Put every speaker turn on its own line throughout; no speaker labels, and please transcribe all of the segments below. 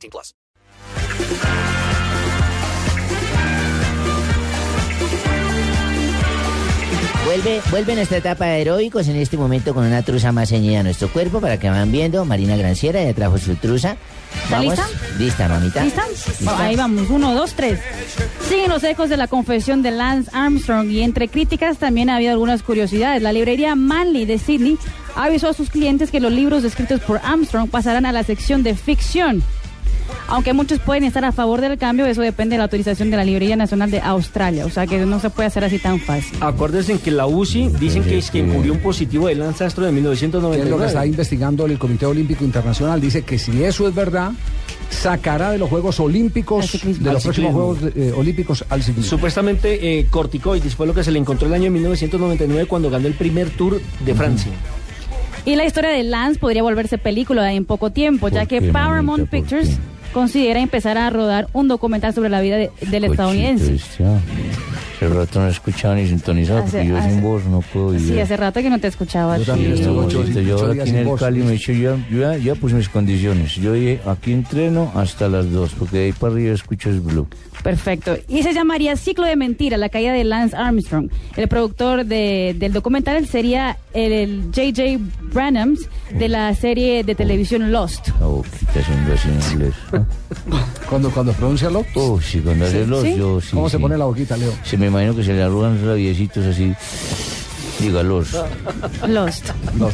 18 plus.
Vuelve, vuelve nuestra etapa de heroicos en este momento con una truza más ceñida a nuestro cuerpo para que van viendo. Marina Granciera ya trajo su truza.
¿Está
Vamos.
lista?
Lista, mamita.
¿Lista? Ahí vamos, uno, dos, tres. Siguen los ecos de la confesión de Lance Armstrong y entre críticas también ha habido algunas curiosidades. La librería Manley de Sydney avisó a sus clientes que los libros escritos por Armstrong pasarán a la sección de ficción. Aunque muchos pueden estar a favor del cambio, eso depende de la autorización de la Librería Nacional de Australia. O sea que no se puede hacer así tan fácil.
Acuérdense que la UCI dicen que es que murió un positivo de Lance Astro de
que es lo que está
1999.
investigando el Comité Olímpico Internacional. Dice que si eso es verdad, sacará de los Juegos Olímpicos, de los próximos. Juegos eh, Olímpicos al ciclismo.
Supuestamente eh, corticoides fue lo que se le encontró el año 1999 cuando ganó el primer Tour de Francia.
Y la historia de Lance podría volverse película en poco tiempo, ya
¿Por
que Paramount Pictures
qué?
Considera empezar a rodar un documental sobre la vida de- del estadounidense.
El rato no he escuchado ni sintonizado
Hace-
porque yo
hace-
sin voz no puedo
Sí,
oír.
hace rato que no te escuchaba.
Yo también
sí.
estuve ocho-
Abuelito, yo
ocho días
aquí en el
voz.
Cali me he dicho, ya, yo ya, ya puse mis condiciones. Yo dije, aquí entreno hasta las dos, porque de ahí para arriba escucho el blue.
Perfecto. Y se llamaría Ciclo de Mentira, la caída de Lance Armstrong. El productor de- del documental sería el, J.J. Branhams de la serie de televisión Lost.
La boquita haciendo así en inglés.
Cuando, cuando pronuncia lo,
Oh, sí, cuando hace los,
¿Sí?
yo sí.
¿cómo se
sí.
pone la boquita, Leo?
Se me imagino que se le arrugan rabiecitos así. Dígalos.
Lost.
No.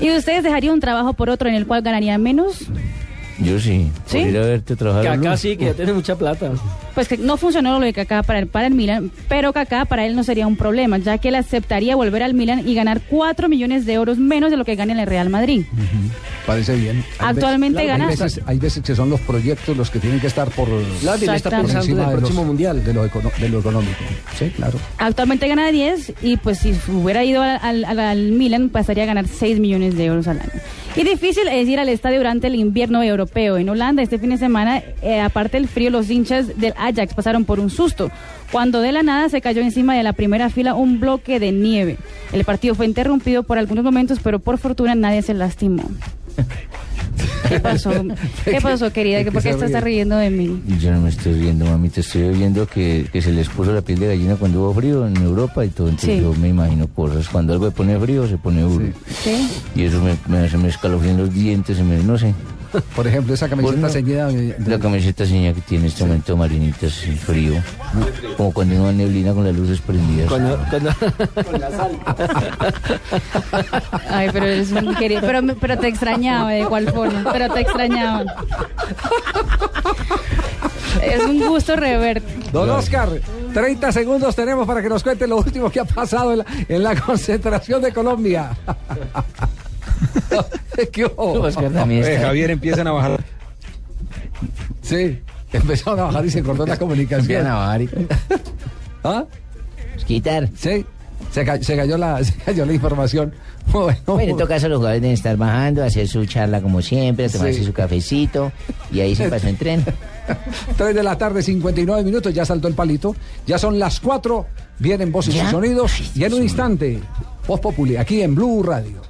¿Y ustedes dejarían un trabajo por otro en el cual ganarían menos?
Yo sí.
¿Sí?
Por ir a verte trabajar.
Sí, que ya tiene mucha plata.
Pues que no funcionó lo de Kaká para el, para el Milan, pero Kaká para él no sería un problema, ya que él aceptaría volver al Milan y ganar 4 millones de euros menos de lo que gana en el Real Madrid.
Parece bien. Hay
Actualmente
veces-
gana-
Hay veces, hay veces que son los proyectos los que tienen que estar por,
Claro, está
Exactamente.
pensando en el
de,
próximo
los-
mundial.
de, lo econo- de lo económico. Sí, claro.
Actualmente gana 10 y pues si hubiera ido al- al Milan pasaría a ganar 6 millones de euros al año. Y difícil es ir al estadio durante el invierno europeo. En Holanda este fin de semana, eh, aparte del frío, los hinchas del Ajax pasaron por un susto. Cuando de la nada se cayó encima de la primera fila un bloque de nieve. El partido fue interrumpido por algunos momentos, pero por fortuna nadie se lastimó. ¿Qué pasó? ¿Qué pasó, querida?
¿De qué
¿Por qué estás riendo de mí?
Yo no me estoy viendo, mami, te estoy viendo que, que se les puso la piel de gallina cuando hubo frío en Europa y todo. Entonces
Sí.
yo me imagino cosas. Cuando algo se pone frío, se pone duro.
¿Sí?
Y eso me, me, se me escalofrían los dientes, se me, no sé.
Por ejemplo, esa camiseta
Bueno,
ceñida de-
La camiseta seña que tiene en este momento Marinita es frío. Como cuando no hay neblina con las luces prendidas.
Cuando, cuando-
Ay, pero eres un querido. Pero, te extrañaba, de igual forma. Pero te extrañaba. Es un gusto reverte.
Don Oscar, 30 segundos tenemos para que nos cuente lo último que ha pasado en la, en la concentración de Colombia. ¿Qué
está-
Javier, empiezan a bajar.
Sí, empezaron a bajar y se cortó la comunicación.
Empiezan a bajar y-
¿Ah?
Quitar.
Sí, se, ca- se cayó la, se cayó la información. Bueno,
Bueno, en todo caso los jugadores deben estar bajando, hacer su charla como siempre, tomarse
Sí.
su cafecito y ahí se pasó en tren.
3 de la tarde, 59 minutos, ya saltó el palito. Ya son las 4, vienen voces
¿Ya?
y sonidos.
Ay,
Y en un instante, Voz Populi, aquí en Blue Radio.